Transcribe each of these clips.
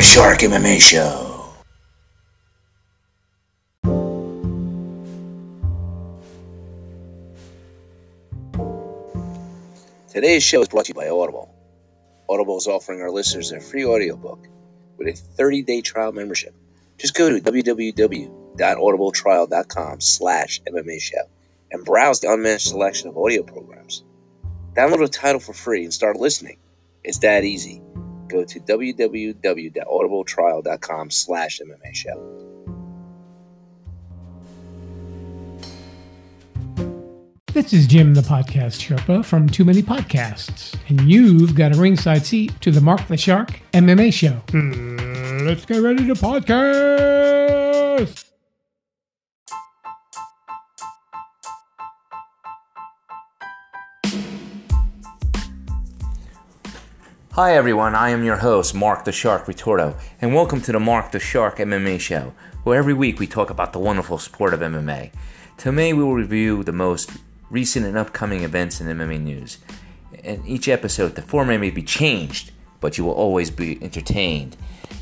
The Shark MMA Show. Today's show is brought to you by Audible. Audible is offering our listeners a free audiobook with a 30-day trial membership. Just go to www.audibletrial.com slash MMA show and browse the unmatched selection of audio programs. Download a title for free and start listening. It's that easy. Go to www.audibletrial.com slash MMA show. This is Jim, the podcast Sherpa from Too Many Podcasts, and you've got a ringside seat to the Mark the Shark MMA show. Hmm, let's get ready to podcast. Hi everyone, I am your host, Mark the Shark Retorto, and welcome to the Mark the Shark MMA show, where every week we talk about the wonderful sport of MMA. Today we will review the most recent and upcoming events in MMA news. In each episode, the format may be changed, but you will always be entertained.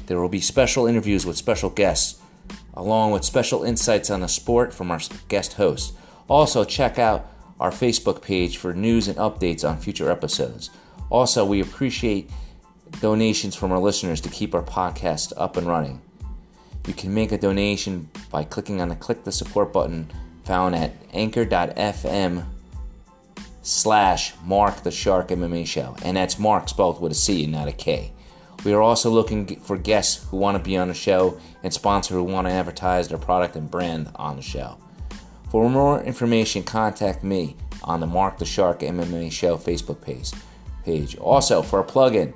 There will be special interviews with special guests, along with special insights on the sport from our guest hosts. Also, check out our Facebook page for news and updates on future episodes. Also, we appreciate donations from our listeners to keep our podcast up and running. You can make a donation by clicking on the click the support button found at anchor.fm slash Mark the Shark MMA show. And that's Mark spelled with a C and not a K. We are also looking for guests who want to be on the show and sponsors who want to advertise their product and brand on the show. For more information, contact me on the Mark the Shark MMA show Facebook page page. Also, for a plug-in,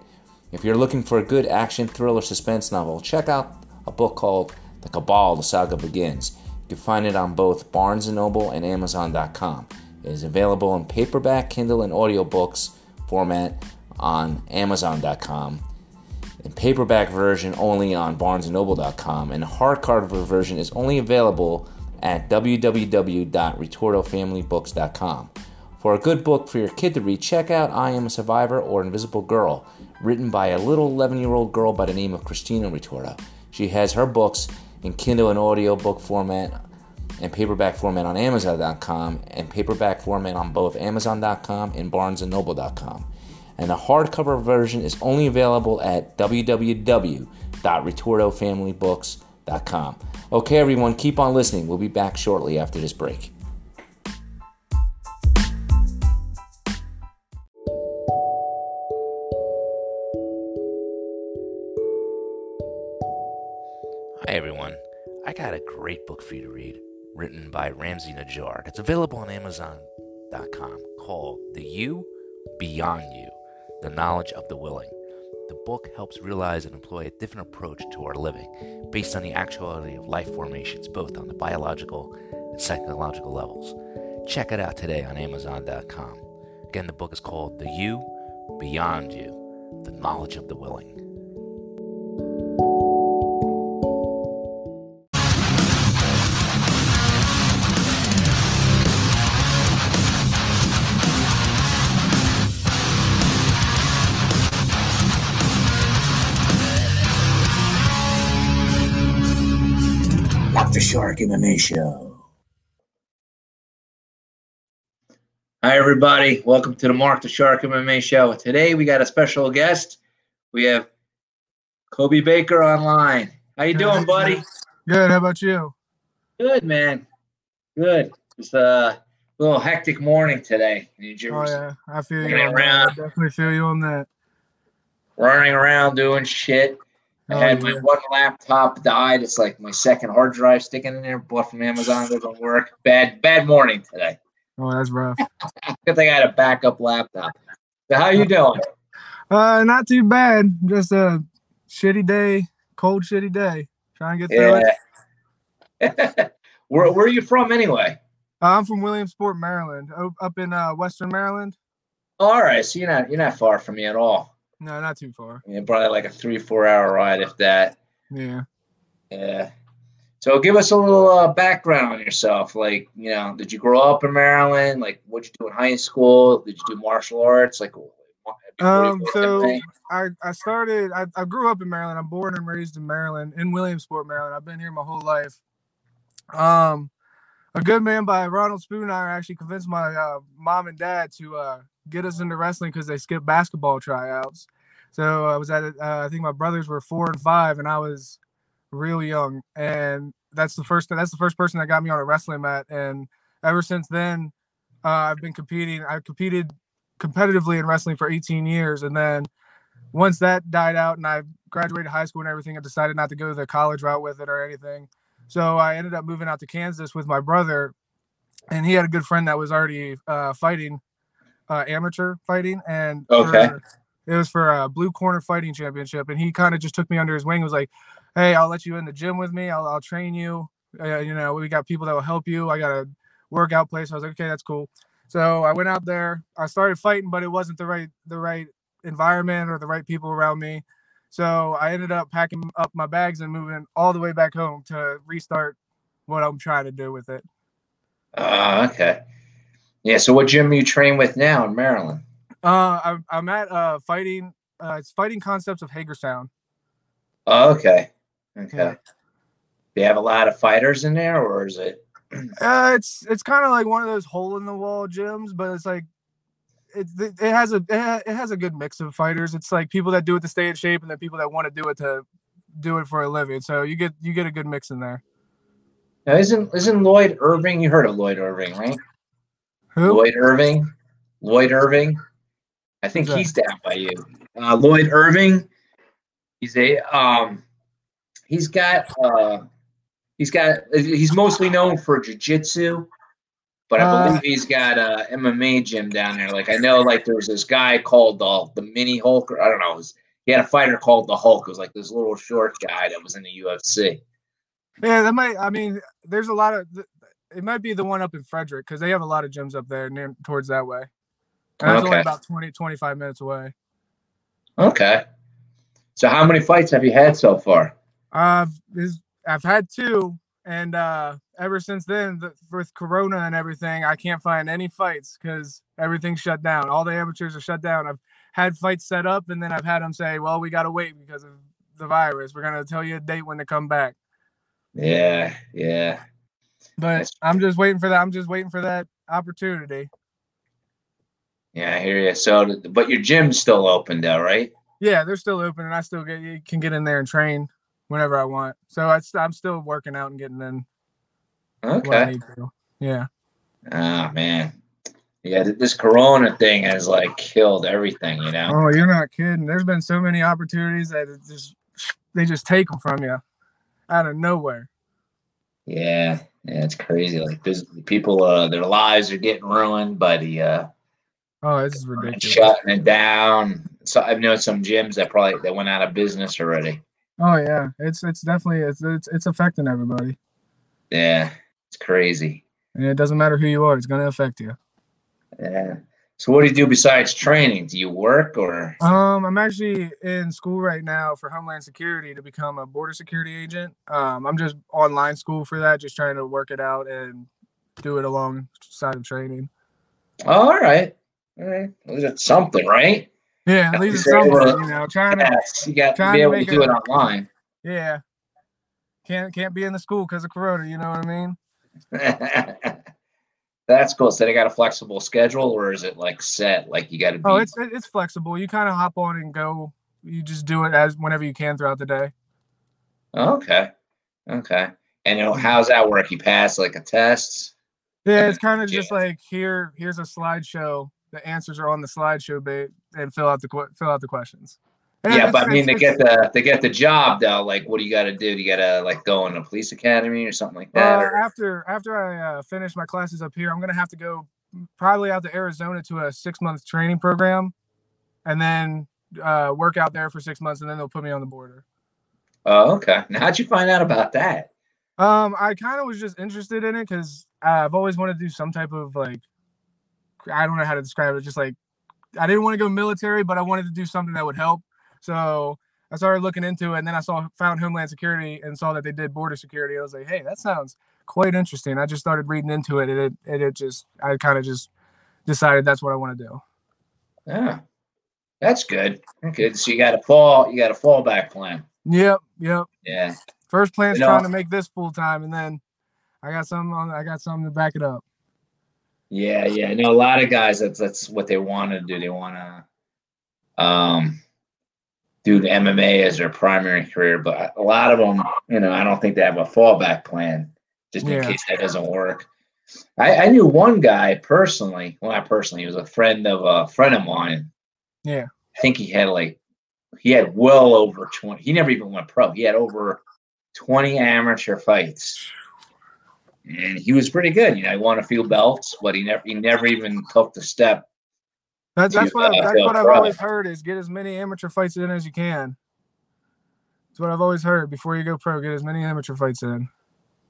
if you're looking for a good action thriller suspense novel, check out a book called The Cabal: The Saga Begins. You can find it on both Barnes & Noble and Amazon.com. It is available in paperback, Kindle, and audiobooks format on Amazon.com. And paperback version only on BarnesandNoble.com, and hardcover version is only available at www.retortofamilybooks.com. For a good book for your kid to read, check out I Am a Survivor or Invisible Girl, written by a little 11 year old girl by the name of Christina Retorto. She has her books in Kindle and audiobook format and paperback format on Amazon.com and paperback format on both Amazon.com and BarnesandNoble.com. And the hardcover version is only available at www.retortofamilybooks.com. Okay, everyone, keep on listening. We'll be back shortly after this break. Hi, everyone. I got a great book for you to read, written by Ramsey Najjar. It's available on Amazon.com called The You Beyond You The Knowledge of the Willing. The book helps realize and employ a different approach to our living based on the actuality of life formations, both on the biological and psychological levels. Check it out today on Amazon.com. Again, the book is called The You Beyond You The Knowledge of the Willing. Mark the Shark MMA Show. Hi, everybody. Welcome to the Mark the Shark MMA Show. Today we got a special guest. We have Kobe Baker online. How you doing, buddy? Good. How about you? Good, man. Good. It's a little hectic morning today in New Jersey. Oh yeah, I feel you. Running On that. I around. definitely feel you on that. Running around doing shit. I Oh, had my one laptop died. It's like my second hard drive sticking in there. Bought from Amazon. Doesn't work. Bad, bad morning today. Oh, that's rough. Good thing I had a backup laptop. So how you doing? Uh, not too bad. Just a shitty day, cold, shitty day. Trying to get through it. Where Where are you from anyway? Uh, I'm from Williamsport, Maryland, up in uh, Western Maryland. All right, so you're not you're not far from me at all. No, not too far. Yeah, probably like a three four hour ride if that. Yeah. Yeah. So give us a little uh, background on yourself. Like, you know, did you grow up in Maryland? Like, what'd you do in high school? Did you do martial arts? Like, Um, so I, I started, I, I grew up in Maryland. I'm born and raised in Maryland, in Williamsport, Maryland. I've been here my whole life. Um, a good man by Ronald Spoon. I actually convinced my uh, mom and dad to uh, get us into wrestling because they skipped basketball tryouts. So I was at, uh, I think my brothers were four and five, and I was real young. And that's the first, that's the first person that got me on a wrestling mat. And ever since then, uh, I've been competing. I competed competitively in wrestling for 18 years, and then once that died out and I graduated high school and everything, I decided not to go the college route with it or anything. So I ended up moving out to Kansas with my brother, and he had a good friend that was already uh, fighting, uh, amateur fighting, and okay. For, it was for a blue corner fighting championship, and he kind of just took me under his wing. Was like, "Hey, I'll let you in the gym with me. I'll, I'll train you. Uh, you know, we got people that will help you. I got a workout place." I was like, "Okay, that's cool." So I went out there. I started fighting, but it wasn't the right the right environment or the right people around me. So I ended up packing up my bags and moving all the way back home to restart what I'm trying to do with it. Uh, okay. Yeah. So what gym you train with now in Maryland? Uh, I'm, I'm at uh fighting. Uh, it's fighting concepts of Hagerstown. Oh, okay. Okay. Yeah. Do you have a lot of fighters in there, or is it? Uh, it's it's kind of like one of those hole in the wall gyms, but it's like it, it has a it has a good mix of fighters. It's like people that do it to stay in shape, and then people that want to do it to do it for a living. So you get you get a good mix in there. Now, isn't isn't Lloyd Irvin? You heard of Lloyd Irvin, right? Who? Lloyd Irvin. Lloyd Irvin. I think he's down by you. Uh, Lloyd Irvin. He's a um. He's got uh. He's got. He's mostly known for jujitsu but I uh, believe he's got a MMA gym down there. Like I know, like there was this guy called the the Mini Hulk, or I don't know. Was, he had a fighter called the Hulk. It was like this little short guy that was in the UFC. Yeah, that might. I mean, there's a lot of. It might be the one up in Frederick because they have a lot of gyms up there near towards that way. And that's okay. only about 20, 25 minutes away. Okay. So how many fights have you had so far? Uh, I've had two, and uh, ever since then, the, with Corona and everything, I can't find any fights because everything's shut down. All the amateurs are shut down. I've had fights set up, and then I've had them say, "Well, we got to wait because of the virus. We're gonna tell you a date when to come back." Yeah, yeah. But I'm just waiting for that. I'm just waiting for that opportunity. Yeah, I hear you. So, but your gym's still open, though, right? Yeah, they're still open, and I still get You can get in there and train whenever I want. So I, I'm still working out and getting in. Okay. Yeah. Oh man. Yeah, this Corona thing has like killed everything, you know. Oh, you're not kidding. There's been so many opportunities that just they just take them from you out of nowhere. Yeah, yeah, it's crazy. Like this, people, uh, their lives are getting ruined by the. Uh, oh, this is ridiculous. Shutting it down. So I've known some gyms that probably that went out of business already. Oh yeah, it's it's definitely it's it's, it's affecting everybody. Yeah, it's crazy. And it doesn't matter who you are; it's going to affect you. Yeah. So what do you do besides training? Do you work or? Um, I'm actually in school right now for Homeland Security to become a border security agent. Um, I'm just online school for that, just trying to work it out and do it alongside of training. Oh, all right, all right. That's something, right? Yeah, at least it's something, you know, trying to yes, you got to be able to, to do it, it online. Yeah. Can't can't be in the school because of corona, you know what I mean? That's cool. So they got a flexible schedule or is it like set? Like you gotta oh, be Oh, it's it's flexible. You kind of hop on and go. You just do it as whenever you can throughout the day. Okay. Okay. And you know, how's that work? You pass like a test? Yeah, it's kind of just like here, here's a slideshow the answers are on the slideshow bit and fill out the fill out the questions. And yeah, but I mean, they get the they get the job though. Like, what do you got to do? Do you got to like go in a police academy or something like that? Uh, after after I uh, finish my classes up here, I'm gonna have to go probably out to Arizona to a six month training program, and then uh, work out there for six months, and then they'll put me on the border. Oh, okay. Now, how'd you find out about that? Um, I kind of was just interested in it because I've always wanted to do some type of like I don't know how to describe it. Just like I didn't want to go military, but I wanted to do something that would help. So I started looking into it, and then I saw found Homeland Security and saw that they did border security. I was like, hey, that sounds quite interesting. I just started reading into it, and it it, it just I kind of just decided that's what I want to do. Yeah, That's good. Good. So you got a fall. You got a fallback plan. Yep, yep. Yeah. First plan's You know- trying to make this full time, and then I got something on. I got something to back it up. Yeah, yeah. I know a lot of guys. That's that's what they want to do. They want to um do the MMA as their primary career, but a lot of them, you know, I don't think they have a fallback plan just in Yeah. case that doesn't work. I, I knew one guy personally. Well, not personally. He was a friend of a friend of mine. Yeah. I think he had like he had well over twenty. He never even went pro. He had over twenty amateur fights and he was pretty good. You know, he won a few belts, but he never he never even took the step. That, that's what I, that's what I've always heard is get as many amateur fights in as you can. That's what I've always heard. Before you go pro, get as many amateur fights in.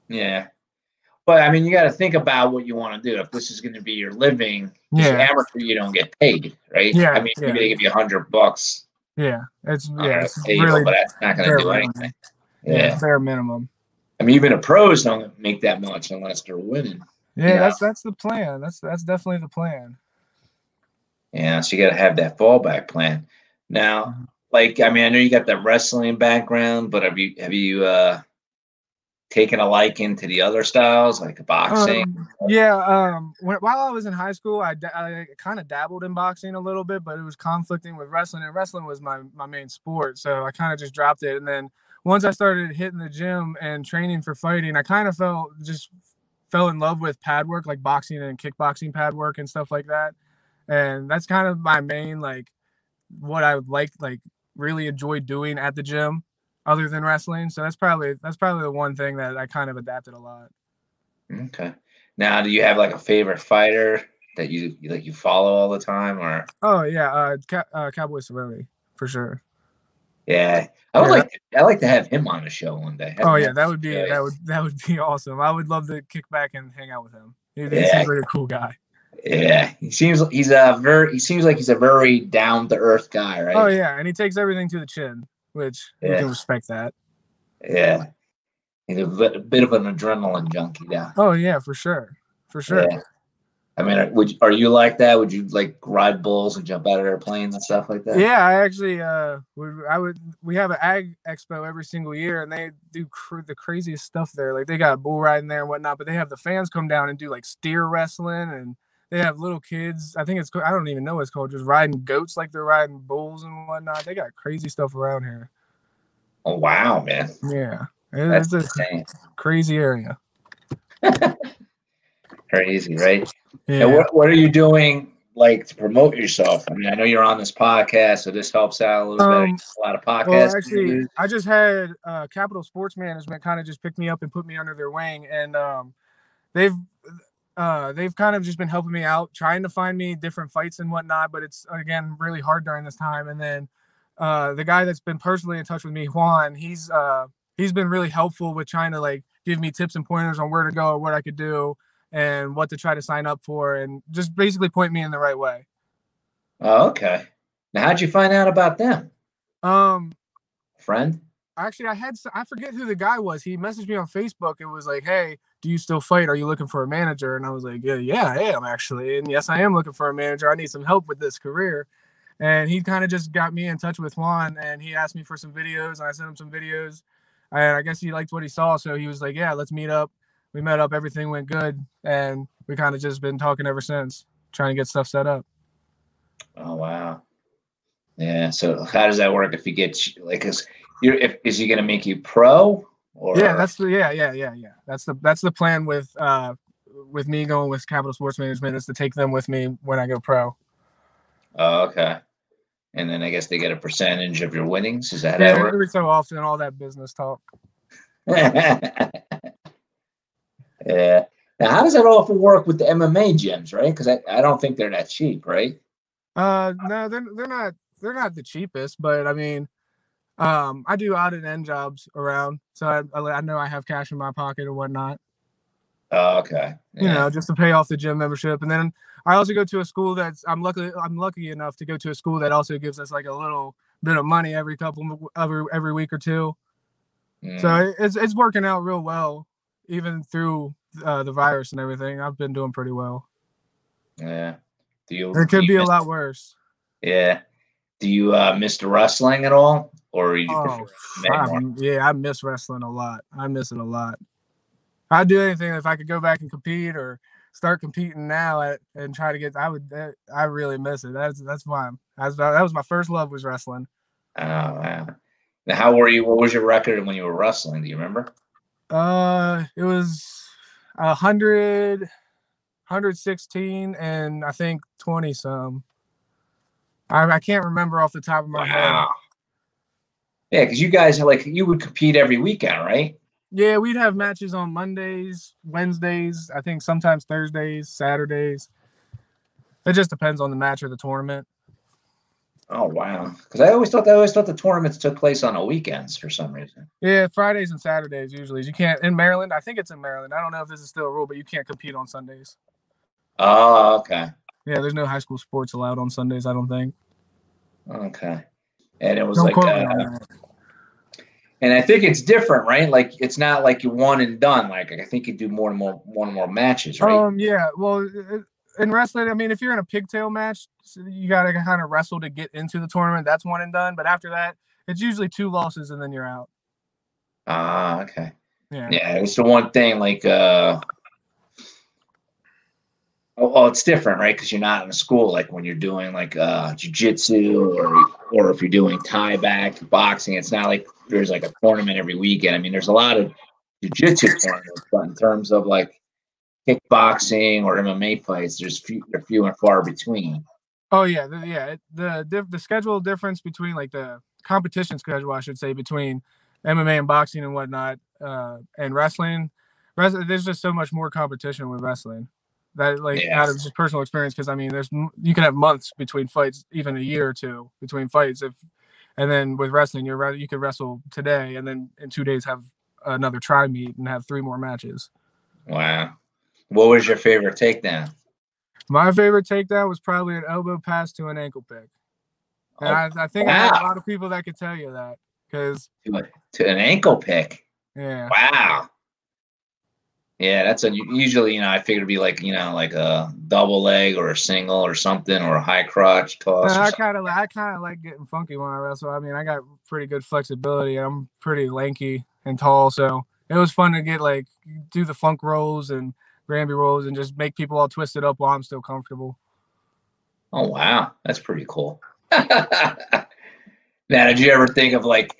Yeah, but I mean, you got to think about what you want to do. If this is going to be your living, Yeah, amateur, you don't get paid, right? Yeah, I mean, yeah. maybe they give you a hundred bucks yeah. It's yeah, a it's table, really but that's not going to do minimum. anything. yeah, Yeah. bare minimum. I mean, even the pros don't make that much unless they're winning. Yeah, Yeah. that's that's the plan. That's that's definitely the plan. Yeah, so you got to have that fallback plan. Now, Mhm. like, I mean, I know you got that wrestling background, but have you have you uh taken a liking to the other styles like boxing? Um, yeah, um, when, while I was in high school, I, I kind of dabbled in boxing a little bit, but it was conflicting with wrestling, and wrestling was my my main sport, so I kind of just dropped it. And then once I started hitting the gym and training for fighting, I kind of felt just fell in love with pad work, like boxing and kickboxing pad work and stuff like that. And that's kind of my main like what I would like like really enjoy doing at the gym other than wrestling. So that's probably that's probably the one thing that I kind of adapted a lot. Okay. Now, do you have like a favorite fighter that you you- like you follow all the time, or Oh yeah, uh, Ca- uh Cowboy Cerrone for sure. yeah? I would Yeah. like I like to have him on the show one day. Have Oh yeah, that would be show. that would that would be awesome. I would love to kick back and hang out with him. He, he Yeah. seems like a cool guy. Yeah, he seems he's a very he seems like he's a very down to earth guy, right? Oh yeah, and he takes everything to the chin, which you Yeah. can respect that. Yeah. He's a bit, a bit of an adrenaline junkie now. Oh yeah, for sure, for sure. Yeah. I mean, would are you like that? Would you like ride bulls and jump out of airplanes and stuff like that? Yeah, I actually uh would I would we have an ag expo every single year and they do cr- the craziest stuff there. Like they got bull riding there and whatnot, but they have the fans come down and do like steer wrestling and they have little kids. I think it's I don't even know what it's called, just riding goats like they're riding bulls and whatnot. They got crazy stuff around here. Oh wow, man, Yeah, that's it's a insane. crazy area. Crazy, right? Yeah. And what what are you doing like to promote yourself? I mean, I know you're on this podcast, so this helps out a little bit. Um, A lot of podcasts. Well, actually, I just had uh, Capital Sports Management kind of just pick me up and put me under their wing, and um, they've uh, they've kind of just been helping me out, trying to find me different fights and whatnot. But it's again really hard during this time. And then uh, the guy that's been personally in touch with me, Juan, he's uh, he's been really helpful with trying to like give me tips and pointers on where to go, what I could do, and what to try to sign up for, and just basically point me in the right way. oh, okay. Now, how'd you find out about them? Um, Friend? Actually i had I forget who the guy was he messaged me on facebook and was like hey do you still fight are you looking for a manager and i was like yeah yeah i am actually and yes i am looking for a manager i need some help with this career and he kind of just got me in touch with juan and he asked me for some videos and i sent him some videos and i guess he liked what he saw so he was like yeah let's meet up we met up everything went good and we kind of just been talking ever since trying to get stuff set up Oh wow. Yeah. So how does that work if you get like is you're if is he gonna make you pro or yeah that's the yeah yeah yeah yeah that's the that's the plan with uh with me going with capital sports management is to take them with me when i go pro oh, okay. And then I guess they get a percentage of your winnings. Is that yeah how every so often all that business talk yeah. Now how does that often work with the MMA gyms, right? Because I, I don't think they're that cheap, right? uh no they're, they're not they're not the cheapest but i mean um i do odd and end jobs around so I, I know i have cash in my pocket and whatnot Oh, okay. you know just to pay off the gym membership and then i also go to a school that's i'm lucky i'm lucky enough to go to a school that also gives us like a little bit of money every couple every every week or two Mm. So it's it's working out real well, even through uh, the virus and everything. I've been doing pretty well. yeah. Do you? It could be a lot worse. Yeah. Do you uh, miss the wrestling at all, or you Oh, I- yeah, I miss wrestling a lot. I miss it a lot. I'd do anything if I could go back and compete or start competing now at, and try to get. I would. that- I really miss it. That's that's why. I'm- That's that was my first love was wrestling. Oh, wow. Now, how were you? What was your record when you were wrestling? Do you remember? Uh, it was a hundred, 116 and I think 20 some. I, I can't remember off the top of my head. Yeah, because you guys like you would compete every weekend, right? Yeah, we'd have matches on Mondays, Wednesdays, I think sometimes Thursdays, Saturdays. It just depends on the match or the tournament. Oh wow! Because I always thought I always thought the tournaments took place on the weekends for some reason. Yeah, Fridays and Saturdays usually. You can't in Maryland. I think it's in Maryland. I don't know if this is still a rule, but you can't compete on Sundays. Oh, okay, Yeah, there's no high school sports allowed on Sundays. I don't think. Okay. And it was Don't like, uh, and I think it's different, right? Like it's not like you one and done. Like I think you do more and more, one and more matches, right? Um, yeah. Well, in wrestling, I mean, if you're in a pigtail match, you got to kind of wrestle to get into the tournament. That's one and done. But after that, it's usually two losses and then you're out. Ah, okay. Yeah. Yeah, it's the one thing like uh oh, well, it's different, right? Because you're not in a school like when you're doing like uh jujitsu or or if you're doing tie back boxing, it's not like there's like a tournament every weekend. I mean, there's a lot of jujitsu tournaments, but in terms of like kickboxing or MMA fights, there's few they're few and far between. Oh yeah, the, yeah. it- The the schedule difference between like the competition schedule, I should say, between MMA and boxing and whatnot, uh, and wrestling. Res- there's just so much more competition with wrestling. That like Yeah. out of just personal experience, because I mean, there's you can have months between fights, even a year or two between fights. If and then with wrestling, you're re- you could wrestle today, and then in two days have another tri-meet and have three more matches. Wow. What was your favorite takedown? My favorite takedown was probably an elbow pass to an ankle pick. And Oh, I, I think wow. a lot of people that could tell you that because to, to an ankle pick. yeah, Wow. Yeah, that's a usually you know I figure it'd be like you know like a double leg or a single or something or a high crotch toss. I kind of I kind of like getting funky when I wrestle. I mean, I got pretty good flexibility. I'm pretty lanky and tall, so it was fun to get like do the funk rolls and Granby rolls and just make people all twisted up while I'm still comfortable. Oh wow, that's pretty cool. now, did you ever think of like?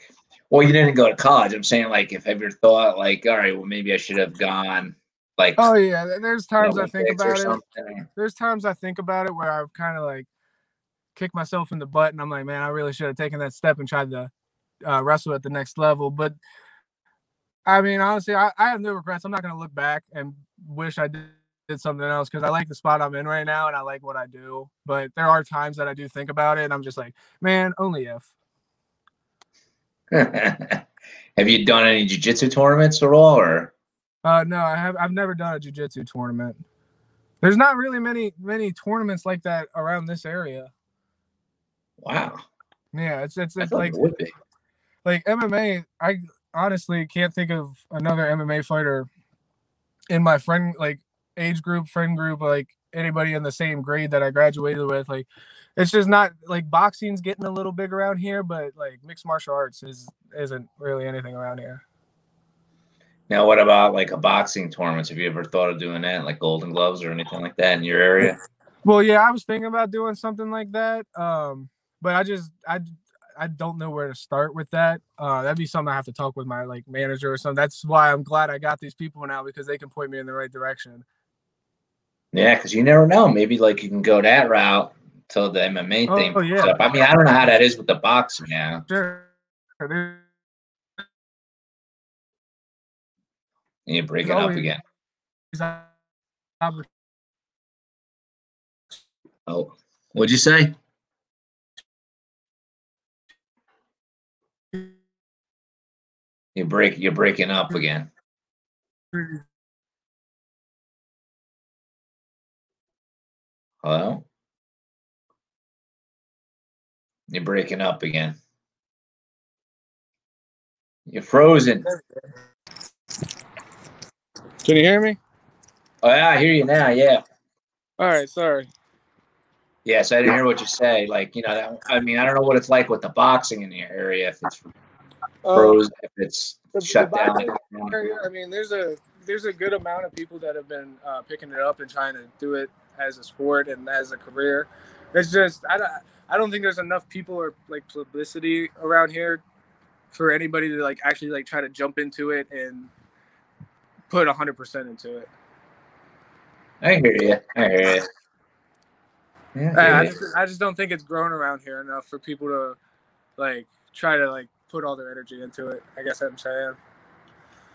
Well, you didn't go to college. I'm saying like, if you thought like, all right, well maybe I should have gone like. Oh yeah, there's times I think about it. something. there's times I think about it where I've kind of like kicked myself in the butt, and I'm like, man, I really should have taken that step and tried to uh, wrestle at the next level. But I mean, honestly, I, I have no regrets. I'm not gonna look back and wish I did, did something else because I like the spot I'm in right now and I like what I do. But there are times that I do think about it, and I'm just like, man, only if. have you done any jiu-jitsu tournaments at all, or? Uh, no, I have. I've never done a jujitsu tournament. There's not really many many tournaments like that around this area. Wow, Yeah, it's it's, it's like be. like MMA, I honestly can't think of another MMA fighter in my friend like age group, friend group, like anybody in the same grade that I graduated with. Like it's just not like boxing's getting a little big around here, but like mixed martial arts is isn't really anything around here. Now, what about like a boxing tournaments? Have you ever thought of doing that, like Golden Gloves or anything like that in your area? Well, yeah, I was thinking about doing something like that. Um, but I just I I don't know where to start with that. Uh, that'd be something I have to talk with my like manager or something. That's why I'm glad I got these people now because they can point me in the right direction. Yeah, because you never know. Maybe like you can go that route till the MMA Oh, thing. oh, yeah. I mean, I don't know how that is with the boxing now. Sure. There's You break it up again. Oh, what'd you say? You break. You're breaking up again. Hello. You're breaking up again. You're frozen. Can you hear me? Oh yeah, I hear you now. Yeah. All right, sorry. Yes, I didn't hear what you say. Like, you know, that, I mean, I don't know what it's like with the boxing in your area. If it's Uh, frozen, if it's the- shut the down. area, I mean, there's a there's a good amount of people that have been uh, picking it up and trying to do it as a sport and as a career. It's just I don't I don't think there's enough people or like publicity around here for anybody to like actually like try to jump into it and put hundred percent into it. I hear you. I hear you. Yeah, I, I I hear you. just I just don't think it's grown around here enough for people to like try to like put all their energy into it. I guess I'm saying.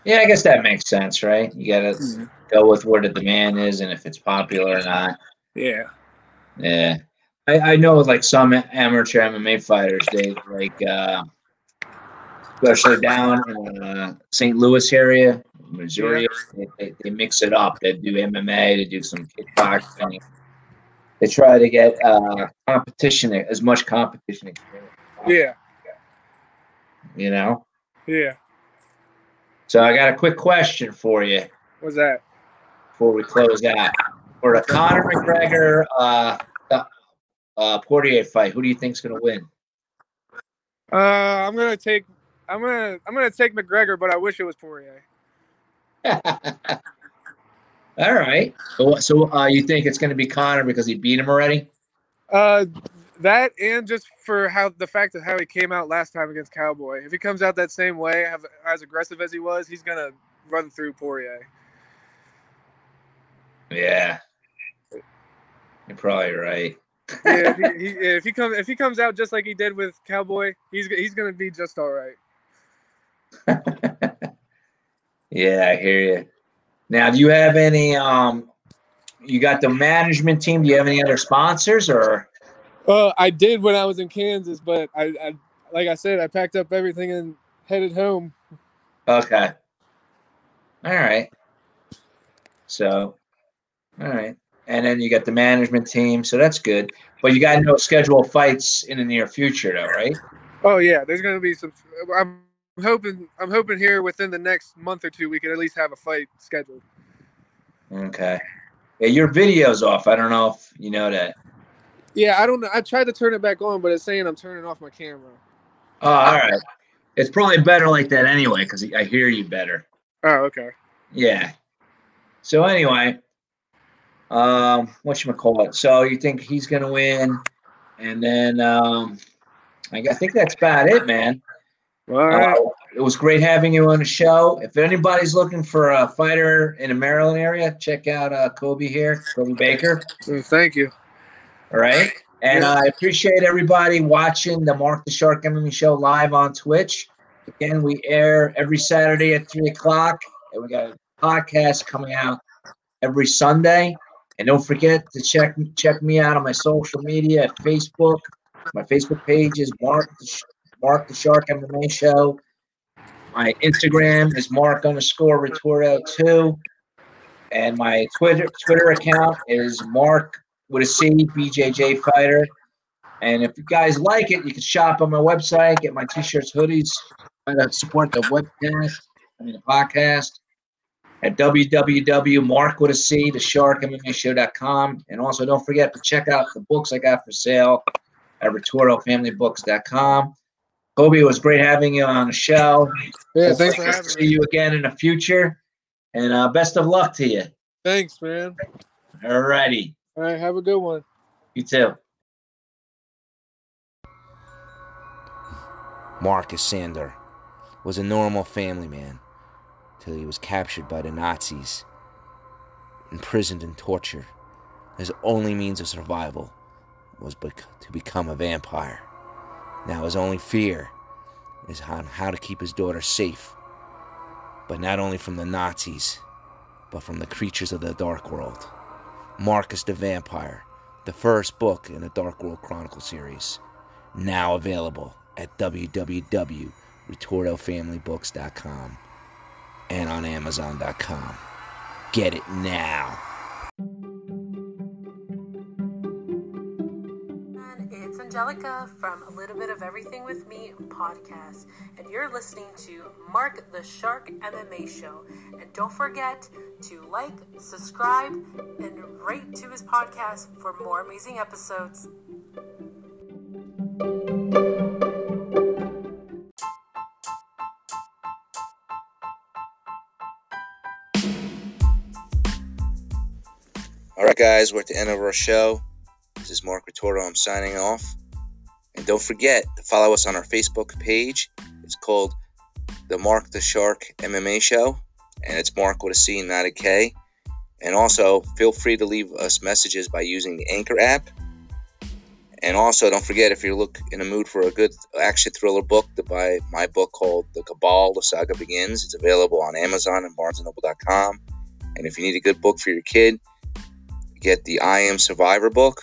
Yeah, I guess that makes sense, right? You gotta go with where the demand is and if it's popular or not. Yeah. Yeah. I, I know like some amateur MMA fighters, they like uh especially down in uh, St. Louis area, Missouri, they, they, they mix it up. They do MMA, they do some kickboxing. They try to get uh competition as much competition experience, Yeah. you know. Yeah. So I got a quick question for you What's that? before we close out. For the Conor McGregor uh, uh, Poirier fight, who do you think's gonna win? Uh, I'm gonna take. I'm gonna. I'm gonna take McGregor, but I wish it was Poirier. All right. So, so uh, you think it's gonna be Conor because he beat him already? Uh, that and just for how the fact of how he came out last time against Cowboy. If he comes out that same way, have, as aggressive as he was, he's gonna run through Poirier. Yeah. You're probably right. Yeah, if he, he, if he comes if he comes out just like he did with Cowboy, he's he's gonna be just all right. yeah, I hear you. Now, do you have any? Um, you got the management team. Do you have any other sponsors or? Uh, I did when I was in Kansas, but I, I like I said, I packed up everything and headed home. Okay. All right. So, all right. And then you got the management team, so that's good. But you got no scheduled fights in the near future, though, right? Oh yeah, there's gonna be some. I'm hoping. I'm hoping here within the next month or two we can at least have a fight scheduled. Okay. Yeah, your video's off. I don't know if you know that. Yeah, I don't know. I tried to turn it back on, but it's saying I'm turning off my camera. Oh, all right. It's probably better like that anyway, because I hear you better. Oh, okay. Yeah. So anyway, um, what you call it? So you think he's gonna win, and then um, I, I think that's about it, man. All right. Uh, it was great having you on the show. If anybody's looking for a fighter in the Maryland area, check out uh, Kobe here, Kobe Baker. Mm, Thank you. All right. And Yeah. I appreciate everybody watching the Mark the Shark MMA show live on Twitch. Again, we air every Saturday at three o'clock, and we got a podcast coming out every Sunday. And don't forget to check check me out on my social media at Facebook. My Facebook page is Mark the, Sh- Mark the Shark MMA Show. My Instagram is Mark underscore Retorto two, and my Twitter Twitter account is Mark with a C, BJJ Fighter. And if you guys like it, you can shop on my website, get my t-shirts, hoodies, try to support the webcast, I mean the podcast at www.mark with a C, the shark MMA show.com. And also don't forget to check out the books I got for sale at retortofamilybooks.com. Kobe, it was great having you on the show. Yeah, thanks for having See me. you again in the future. And uh, best of luck to you. Thanks, man. All righty. All right, have a good one. You too. Marcus Sander was a normal family man till he was captured by the Nazis, imprisoned and tortured. His only means of survival was bec- to become a vampire. Now his only fear is on how to keep his daughter safe, but not only from the Nazis, but from the creatures of the Dark World. Marcus the Vampire, the first book in the Dark World Chronicle series, now available at www.retortofamilybooks.com and on amazon.com. Get it now. Angelica from A Little Bit of Everything with Me podcast, and you're listening to Mark the Shark MMA Show. And don't forget to like, subscribe, and rate to his podcast for more amazing episodes. All right, guys, we're at the end of our show. This is Mark Retorto. I'm signing off. And don't forget to follow us on our Facebook page. It's called the Mark the Shark MMA Show, and it's Mark with a C, not a K. And also, feel free to leave us messages by using the Anchor app. And also, don't forget if you're look in a mood for a good action thriller book, to buy my book called The Cabal: The Saga Begins. It's available on Amazon and BarnesandNoble.com. And if you need a good book for your kid, get the I Am Survivor book